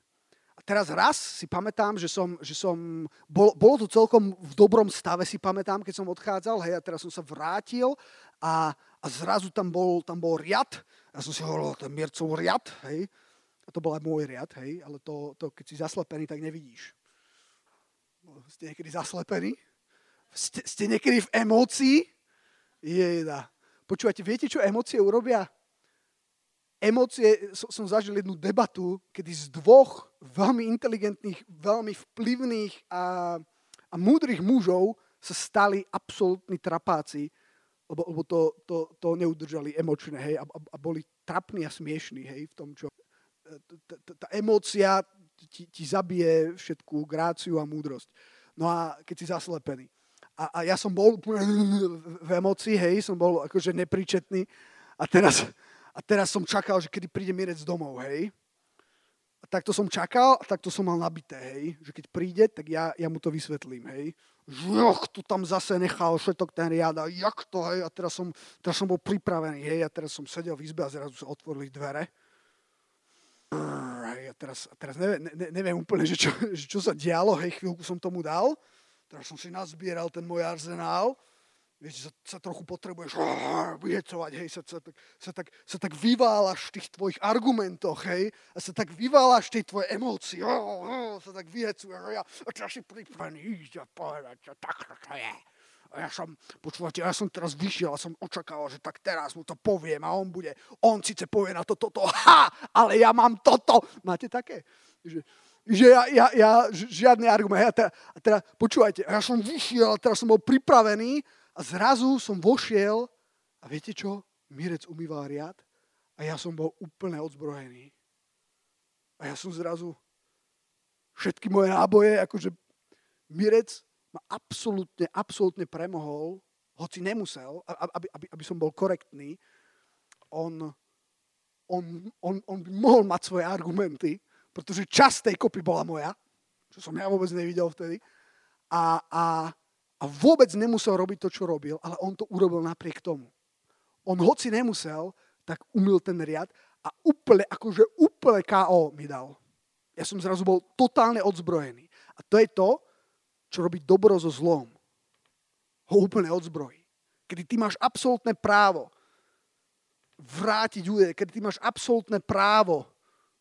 teraz raz si pamätám, že som, že som bol, bolo to celkom v dobrom stave, si pamätám, keď som odchádzal, hej, a teraz som sa vrátil a, a zrazu tam bol, tam bol riad. Ja som si hovoril, ten Miercov riad, hej. A to bol aj môj riad, hej, ale to, to keď si zaslepený, tak nevidíš. Ste niekedy zaslepení? Ste, ste niekedy v emócii? Jeda. Počúvate, viete, čo emócie urobia? Emócie, som zažil jednu debatu, kedy z dvoch veľmi inteligentných, veľmi vplyvných a, a múdrych mužov sa stali absolútni trapáci, lebo, lebo to, to, to neudržali emočne, hej, a, a boli trapní a smiešní, hej, v tom, čo... Tá emócia ti, ti zabije všetku gráciu a múdrosť. No a keď si zaslepený. A, a ja som bol v emócii, hej, som bol akože nepríčetný. A teraz, a teraz som čakal, že kedy príde Mirec domov, hej. A takto som čakal a takto som mal nabité, hej. Že keď príde, tak ja, ja mu to vysvetlím, hej. Že joch, tu tam zase nechal všetok ten riad a jak to, hej. A teraz som, teraz som bol pripravený, hej. A teraz som sedel v izbe a zrazu sa otvorili dvere. Hej, a teraz, a teraz neviem, ne, neviem úplne, že čo, (laughs) že čo sa dialo, hej, chvíľku som tomu dal. Teraz som si nazbieral ten môj arzenál vieš, sa, sa trochu potrebuješ (laughs) vyhecovať, hej, sa, sa, tak, sa, tak, sa tak vyválaš v tých tvojich argumentoch, hej, a sa tak vyválaš tej tvojej emócii, (laughs) sa tak vyhecuješ, a, ja, a si pripravený ísť a povedať, že takto to je. A ja som, počúvate, ja som teraz vyšiel a som očakával, že tak teraz mu to poviem a on bude, on síce povie na to toto, (laughs) ha, ale ja mám toto. Máte také? Že, že ja, ja, ja žiadny argument. A teda, teda, počúvajte, ja som vyšiel a teraz som bol pripravený a zrazu som vošiel a viete čo? Mirec umýval riad a ja som bol úplne odzbrojený. A ja som zrazu všetky moje náboje, akože Mirec ma absolútne, absolútne premohol, hoci nemusel, aby, aby, aby som bol korektný, on, on, on, on by mohol mať svoje argumenty, pretože časť tej kopy bola moja, čo som ja vôbec nevidel vtedy. A, a, a vôbec nemusel robiť to, čo robil, ale on to urobil napriek tomu. On hoci nemusel, tak umil ten riad a úplne, akože úplne KO mi dal. Ja som zrazu bol totálne odzbrojený. A to je to, čo robí dobro so zlom. Ho úplne odzbrojí. Kedy ty máš absolútne právo vrátiť úder, kedy ty máš absolútne právo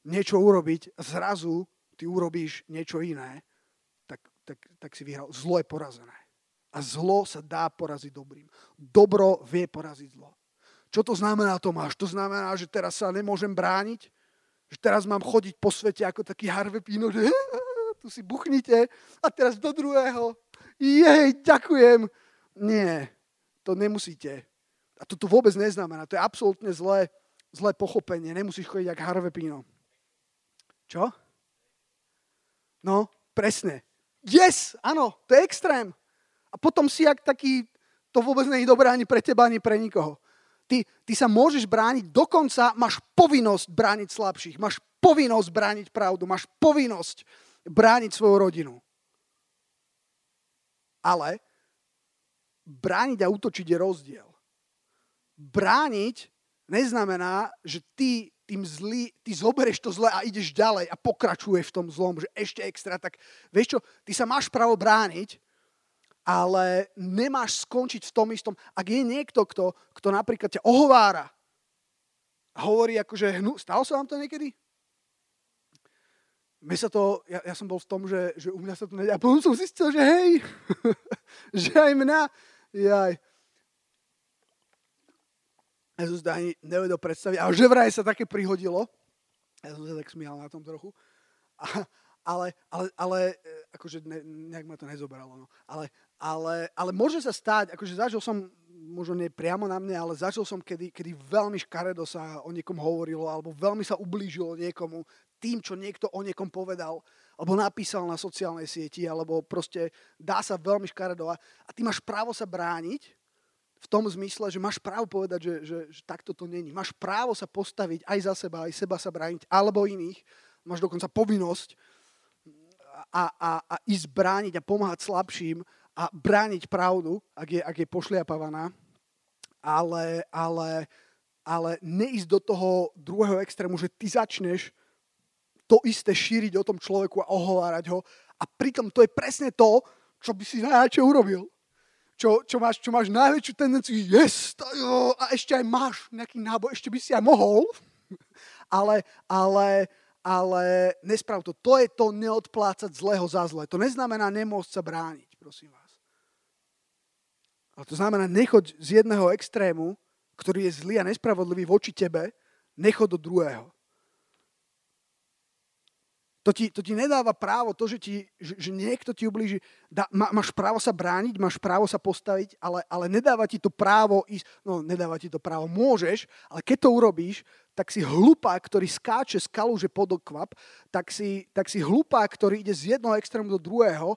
niečo urobiť zrazu ty urobíš niečo iné, tak, tak, tak si vyhral. Zlo je porazené. A zlo sa dá poraziť dobrým. Dobro vie poraziť zlo. Čo to znamená, Tomáš? To znamená, že teraz sa nemôžem brániť? Že teraz mám chodiť po svete ako taký Harvey Pino, že (laughs) tu si buchnite a teraz do druhého. Jej, ďakujem. Nie, to nemusíte. A to tu vôbec neznamená. To je absolútne zlé, zlé pochopenie. Nemusíš chodiť ako Harvey Pino. Čo? No, presne. Yes, áno, to je extrém. A potom si jak taký, to vôbec je dobré ani pre teba, ani pre nikoho. Ty, ty sa môžeš brániť, dokonca máš povinnosť brániť slabších, máš povinnosť brániť pravdu, máš povinnosť brániť svoju rodinu. Ale brániť a útočiť je rozdiel. Brániť neznamená, že ty tým zlý, ty zoberieš to zle a ideš ďalej a pokračuješ v tom zlom, že ešte extra, tak vieš čo, ty sa máš právo brániť, ale nemáš skončiť v tom istom. Ak je niekto, kto, kto napríklad ťa ohovára hovorí akože, hnu, stalo sa vám to niekedy? Mne sa to, ja, ja som bol v tom, že, že u mňa sa to nedá. A potom som zistil, že hej, (laughs) že aj mňa, jaj, ja som si ani nevedel predstaviť. A že vraj sa také prihodilo. Ja som sa tak smial na tom trochu. A, ale, ale, ale akože ne, nejak ma to nezoberalo. No. Ale, ale, ale môže sa stať, akože zažil som, možno nie priamo na mne, ale zažil som, kedy, kedy veľmi škaredo sa o niekom hovorilo, alebo veľmi sa ublížilo niekomu tým, čo niekto o niekom povedal, alebo napísal na sociálnej sieti, alebo proste dá sa veľmi škaredo. A, a ty máš právo sa brániť, v tom zmysle, že máš právo povedať, že, že, že takto to není. Máš právo sa postaviť aj za seba, aj seba sa brániť, alebo iných. Máš dokonca povinnosť a, a, a ísť brániť a pomáhať slabším a brániť pravdu, ak je, ak je pošliapavaná. Ale, ale, ale neísť do toho druhého extrému, že ty začneš to isté šíriť o tom človeku a ohovárať ho. A pritom to je presne to, čo by si najradšej urobil. Čo, čo, máš, čo máš najväčšiu tendenciu, yes, a ešte aj máš nejaký náboj, ešte by si aj mohol, (laughs) ale, ale, ale nesprav to. To je to neodplácať zlého za zlé. To neznamená nemôcť sa brániť, prosím vás. Ale to znamená nechoď z jedného extrému, ktorý je zlý a nespravodlivý voči tebe, nechoď do druhého. To ti, to ti nedáva právo, to, že, ti, že, že niekto ti ublíži. Dá, má, máš právo sa brániť, máš právo sa postaviť, ale, ale nedáva ti to právo ísť, no nedáva ti to právo, môžeš, ale keď to urobíš, tak si hlupák, ktorý skáče z kalúže pod okvap, tak si, tak si hlupák, ktorý ide z jednoho extrému do druhého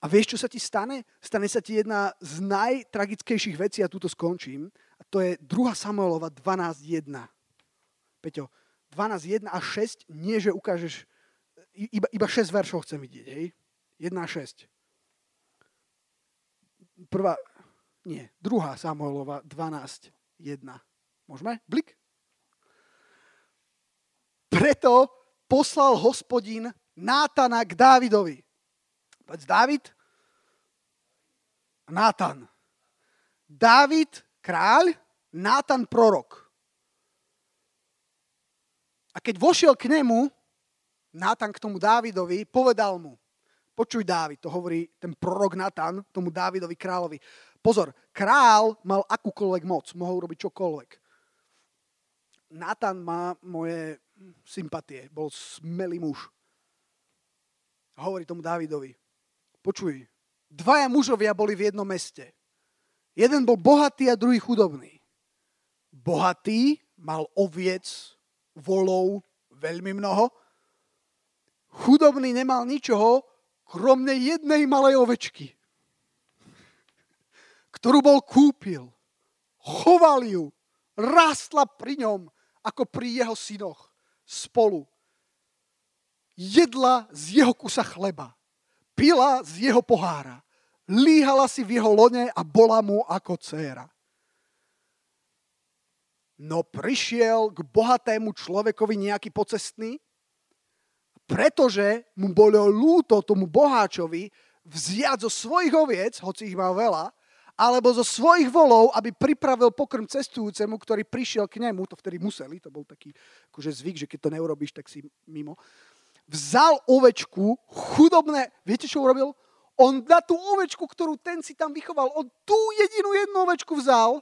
a vieš, čo sa ti stane? Stane sa ti jedna z najtragickejších vecí, a túto skončím, a to je 2 Samuelova 12.1. Peťo, 12.1 a 6, nie že ukážeš iba, iba 6 veršov chcem vidieť, hej? 1 a 6. Prvá, nie, druhá Samuelova 12, 1. Môžeme? Blik? Preto poslal hospodin Nátana k Dávidovi. Povedz Dávid? Nátan. Dávid, kráľ, Nátan, prorok. A keď vošiel k nemu, Nátan k tomu Dávidovi povedal mu, počuj Dávid, to hovorí ten prorok Natan tomu Dávidovi kráľovi. Pozor, král mal akúkoľvek moc, mohol robiť čokoľvek. Natan má moje sympatie, bol smelý muž. Hovorí tomu Dávidovi, počuj, dvaja mužovia boli v jednom meste. Jeden bol bohatý a druhý chudobný. Bohatý mal oviec, volov, veľmi mnoho Chudobný nemal ničoho, kromne jednej malej ovečky, ktorú bol kúpil. Choval ju, rástla pri ňom ako pri jeho synoch spolu. Jedla z jeho kusa chleba, pila z jeho pohára, líhala si v jeho lone a bola mu ako dcéra. No prišiel k bohatému človekovi nejaký pocestný pretože mu bolo lúto tomu boháčovi vziať zo svojich oviec, hoci ich mal veľa, alebo zo svojich volov, aby pripravil pokrm cestujúcemu, ktorý prišiel k nemu, to vtedy museli, to bol taký akože zvyk, že keď to neurobíš, tak si mimo. Vzal ovečku, chudobné, viete čo urobil? On na tú ovečku, ktorú ten si tam vychoval, on tú jedinú jednu ovečku vzal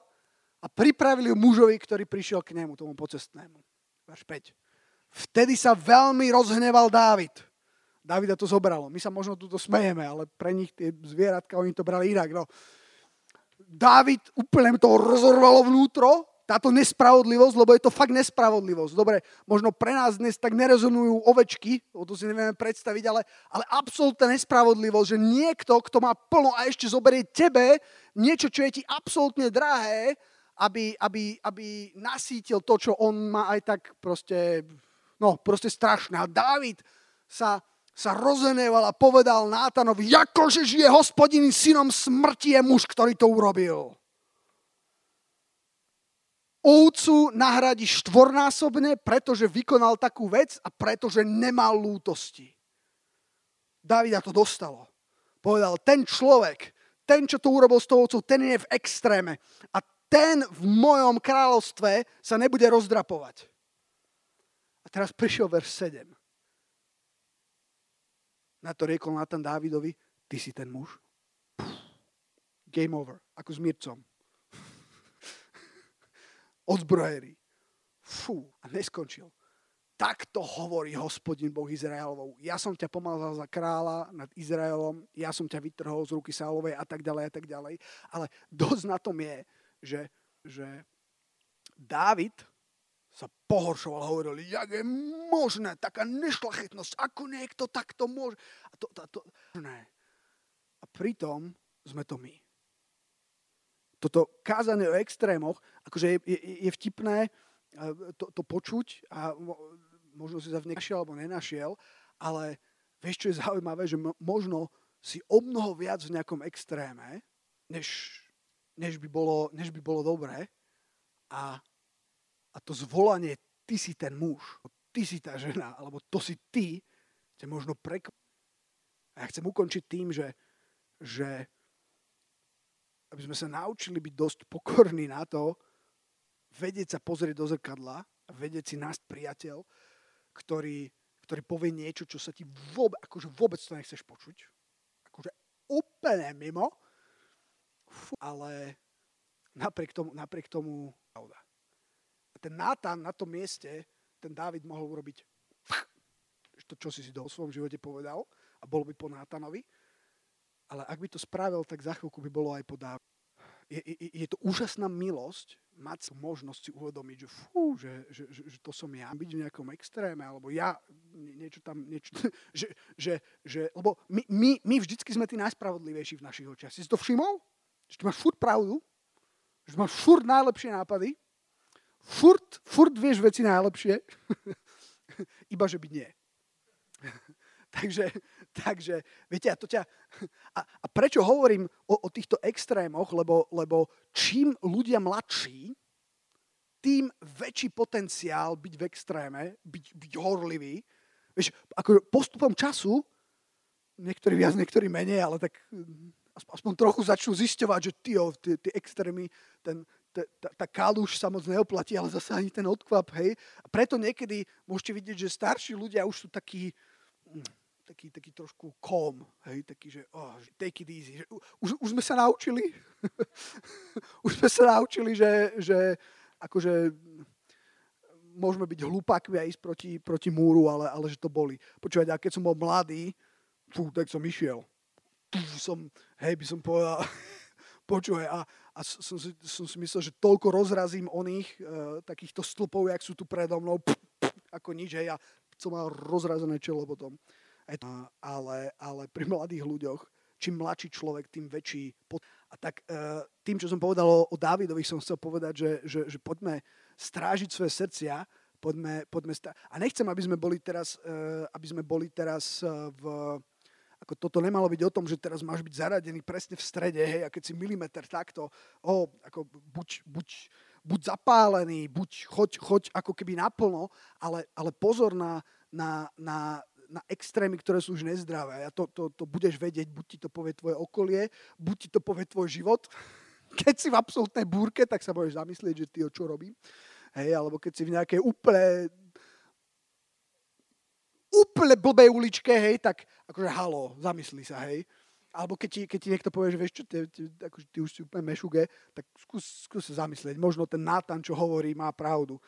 a pripravil ju mužovi, ktorý prišiel k nemu, tomu pocestnému. Verš 5. Vtedy sa veľmi rozhneval Dávid. Davida to zobralo. My sa možno tuto smejeme, ale pre nich tie zvieratka, oni to brali inak. No. Dávid úplne to rozorvalo vnútro, táto nespravodlivosť, lebo je to fakt nespravodlivosť. Dobre, možno pre nás dnes tak nerezonujú ovečky, o to si nevieme predstaviť, ale, ale absolútna nespravodlivosť, že niekto, kto má plno a ešte zoberie tebe niečo, čo je ti absolútne drahé, aby, aby, aby nasítil to, čo on má aj tak proste No, proste strašné. A Dávid sa, sa rozeneval a povedal Nátanovi, akože žije hospodin synom smrti je muž, ktorý to urobil. ovcu nahradí štvornásobne, pretože vykonal takú vec a pretože nemal lútosti. Davida to dostalo. Povedal, ten človek, ten, čo to urobil s tou ovcou, ten je v extréme. A ten v mojom kráľovstve sa nebude rozdrapovať. A teraz prišiel verš 7. Na to riekol Natan Dávidovi, ty si ten muž. Game over, ako s Mircom. (laughs) Odzbrojený. Fú, a neskončil. Takto hovorí hospodin Boh Izraelov. Ja som ťa pomazal za kráľa nad Izraelom, ja som ťa vytrhol z ruky Sálovej a tak ďalej a tak ďalej. Ale dosť na tom je, že, že Dávid sa pohoršoval, hovoril, jak je možné, taká nešlachetnosť, ako niekto takto môže. A, to, to, to, a pritom sme to my. Toto kázanie o extrémoch, akože je, je, je vtipné to, to počuť a možno si sa v nenašiel alebo nenašiel, ale vieš, čo je zaujímavé, že možno si o mnoho viac v nejakom extréme, než, než, by, bolo, než by bolo dobré a a to zvolanie, ty si ten muž, ty si tá žena, alebo to si ty, ťa možno prekvapí. A ja chcem ukončiť tým, že, že aby sme sa naučili byť dosť pokorní na to, vedieť sa pozrieť do zrkadla a vedieť si nájsť priateľ, ktorý, ktorý povie niečo, čo sa ti vôbec, akože vôbec to nechceš počuť. Akože úplne mimo. Fú, ale napriek tomu, napriek tomu pravda ten Nátan na tom mieste, ten Dávid mohol urobiť to, čo si si do svojom živote povedal a bolo by po Nátanovi. Ale ak by to spravil, tak za chvíľku by bolo aj po Dávid. Je, je, je to úžasná milosť mať možnosť si uvedomiť, že fú, že, že, že, že to som ja, byť v nejakom extréme, alebo ja niečo tam, niečo, (laughs) že, že, že lebo my, my, my vždycky sme tí najspravodlivejší v našich očiach. Si si to všimol? Že ty máš furt pravdu, že máš furt najlepšie nápady, furt, furt vieš veci najlepšie, (laughs) iba že by nie. (laughs) takže, takže, viete, a to ťa... A, a prečo hovorím o, o týchto extrémoch? Lebo, lebo čím ľudia mladší, tým väčší potenciál byť v extréme, byť, byť horlivý. Vieš, ako postupom času, niektorí viac, niektorí menej, ale tak aspoň trochu začnú zisťovať, že tío, tie extrémy, ten, tá, kaluš sa moc neoplatí, ale zase ani ten odkvap, hej. A preto niekedy môžete vidieť, že starší ľudia už sú takí, hm, taký, taký trošku calm, hej, taký, že oh, take it easy. Už, už sme sa naučili, (laughs) už sme sa naučili, že, že akože môžeme byť hlupákmi a ísť proti, proti múru, ale, ale že to boli. Počúvať, a keď som bol mladý, fú, tak som išiel. Som, hej, by som povedal, počúvaj, a, a som si, som si myslel, že toľko rozrazím oných e, takýchto stĺpov, jak sú tu predo mnou, pff, pff, ako nič, hej, a som mal rozrazené čelo potom. E, ale, ale pri mladých ľuďoch, čím mladší človek, tým väčší pot... A tak e, tým, čo som povedal o, o Dávidovi, som chcel povedať, že, že, že poďme strážiť svoje srdcia, poďme, poďme stá... A nechcem, aby sme boli teraz, e, aby sme boli teraz e, v ako toto nemalo byť o tom, že teraz máš byť zaradený presne v strede, hej, a keď si milimeter takto, oh, ako buď, buď, buď zapálený, buď choď, choď ako keby naplno, ale, ale pozor na, na, na, na extrémy, ktoré sú už nezdravé. A to, to, to budeš vedieť, buď ti to povie tvoje okolie, buď ti to povie tvoj život. (laughs) Keď si v absolútnej búrke, tak sa budeš zamyslieť, že ty o čo robím. Hej, alebo keď si v nejakej úplne úplne blbej uličke, hej, tak akože halo, zamysli sa, hej. Alebo keď ti, keď ti niekto povie, že vieš čo, ty, ty, akože ty už si úplne mešuge, tak skús, skús sa zamyslieť. Možno ten Nátan, čo hovorí, má pravdu.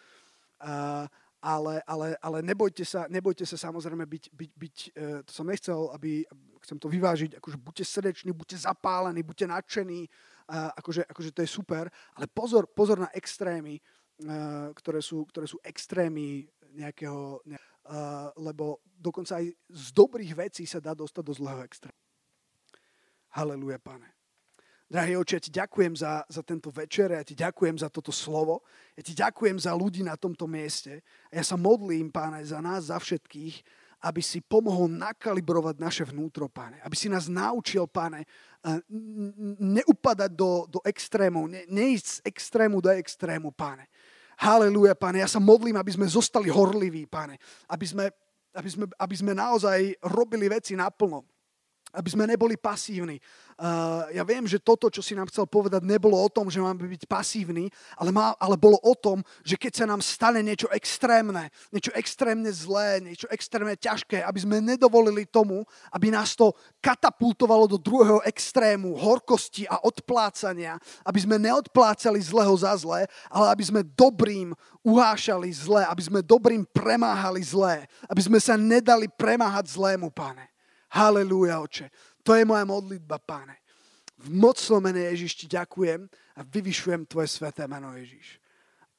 Uh, ale, ale, ale nebojte, sa, nebojte sa samozrejme byť, byť, byť uh, to som nechcel, aby, chcem to vyvážiť, akože buďte srdeční, buďte zapálení, buďte nadšení, uh, akože, akože to je super, ale pozor, pozor na extrémy, uh, ktoré, sú, ktoré sú extrémy nejakého, nejakého lebo dokonca aj z dobrých vecí sa dá dostať do zlého extrému. Haleluja, pane. Drahý oče, ja ti ďakujem za, za tento večer, ja ti ďakujem za toto slovo, ja ti ďakujem za ľudí na tomto mieste a ja sa modlím, páne, za nás, za všetkých, aby si pomohol nakalibrovať naše vnútro, páne. Aby si nás naučil, páne, neupadať do, do extrémov, ne, neísť z extrému do extrému, páne Halelúja, pane. Ja sa modlím, aby sme zostali horliví, pane. Aby sme, aby sme, aby sme naozaj robili veci naplno aby sme neboli pasívni. Uh, ja viem, že toto, čo si nám chcel povedať, nebolo o tom, že máme byť pasívni, ale, má, ale bolo o tom, že keď sa nám stane niečo extrémne, niečo extrémne zlé, niečo extrémne ťažké, aby sme nedovolili tomu, aby nás to katapultovalo do druhého extrému horkosti a odplácania, aby sme neodplácali zlého za zlé, ale aby sme dobrým uhášali zlé, aby sme dobrým premáhali zlé, aby sme sa nedali premáhať zlému, pane. Halelúja, oče. To je moja modlitba, páne. V mocnom mene Ježiš ti ďakujem a vyvyšujem tvoje sveté meno Ježiš.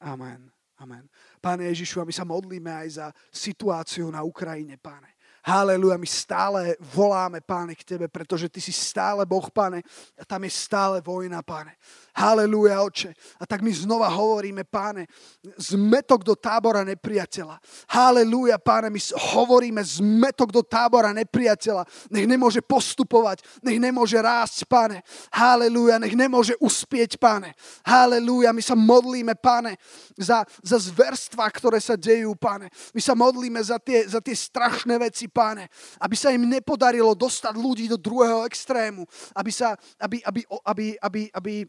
Amen. Amen. Páne Ježišu, a my sa modlíme aj za situáciu na Ukrajine, páne. Haleluja, my stále voláme, páne, k tebe, pretože ty si stále Boh, páne, a tam je stále vojna, páne. Haleluja, oče. A tak my znova hovoríme, páne, zmetok do tábora nepriateľa. Haleluja, páne, my hovoríme zmetok do tábora nepriateľa. Nech nemôže postupovať, nech nemôže rásť, páne. Haleluja, nech nemôže uspieť, páne. Haleluja, my sa modlíme, páne, za, za zverstva, ktoré sa dejú, páne. My sa modlíme za tie, za tie strašné veci, páne, aby sa im nepodarilo dostať ľudí do druhého extrému, aby sa, aby, aby, aby, aby, aby aby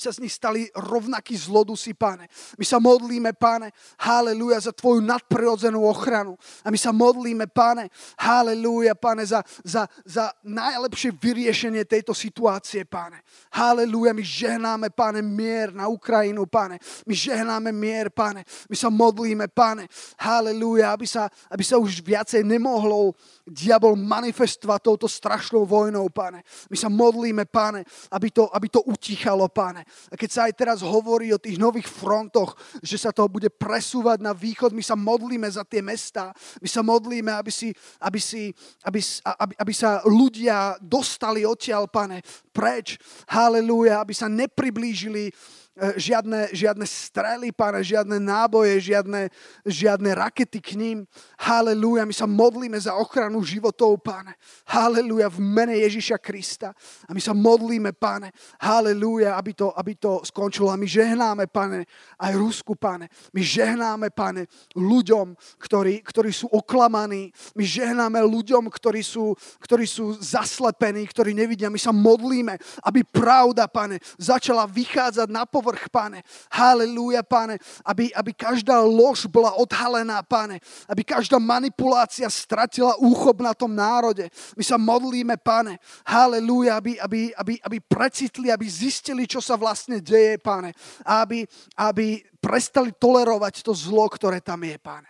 sa z nich stali rovnakí zlodusy, páne. My sa modlíme, páne, haleluja, za tvoju nadprirodzenú ochranu. A my sa modlíme, páne, haleluja, páne, za, za, za najlepšie vyriešenie tejto situácie, páne. Haleluja, my žehnáme, páne, mier na Ukrajinu, páne. My žehnáme mier, páne. My sa modlíme, páne, haleluja, aby sa, aby sa už viacej nemohlo diabol manifestovať touto strašnou vojnou, páne. My sa modlíme, páne, aby to, aby to utichalo, páne. A keď sa aj teraz hovorí o tých nových frontoch, že sa to bude presúvať na východ, my sa modlíme za tie mesta. My sa modlíme, aby, si, aby, si, aby, aby, aby sa ľudia dostali odtiaľ, pane, preč. Halelúja, aby sa nepriblížili žiadne, žiadne strely, páne, žiadne náboje, žiadne, žiadne rakety k ním. Halelúja, my sa modlíme za ochranu životov, páne. Halelúja, v mene Ježiša Krista. A my sa modlíme, páne. Halelúja, aby to, aby to skončilo. A my žehnáme, páne, aj Rusku, páne. My žehnáme, páne, ľuďom, ktorí, ktorí sú oklamaní. My žehnáme ľuďom, ktorí sú, ktorí sú zaslepení, ktorí nevidia. My sa modlíme, aby pravda, páne, začala vychádzať na povrch povrch, pane. Halelúja, pane. Aby, aby každá lož bola odhalená, pane. Aby každá manipulácia stratila úchop na tom národe. My sa modlíme, pane. Halelúja, aby, aby, aby, aby precitli, aby zistili, čo sa vlastne deje, pane. Aby, aby prestali tolerovať to zlo, ktoré tam je, pane.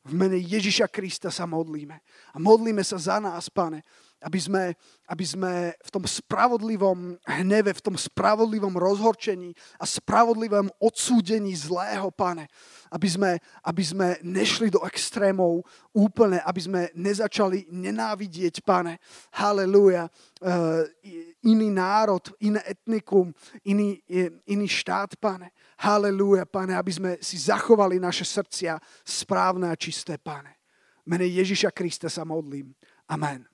V mene Ježiša Krista sa modlíme. A modlíme sa za nás, pane aby sme, aby sme v tom spravodlivom hneve, v tom spravodlivom rozhorčení a spravodlivom odsúdení zlého, pane, aby sme, aby sme nešli do extrémov úplne, aby sme nezačali nenávidieť, pane, haleluja, uh, iný národ, iné etnikum, iný, iný štát, pane, haleluja, pane, aby sme si zachovali naše srdcia správne a čisté, pane. Mene Ježiša Krista sa modlím. Amen.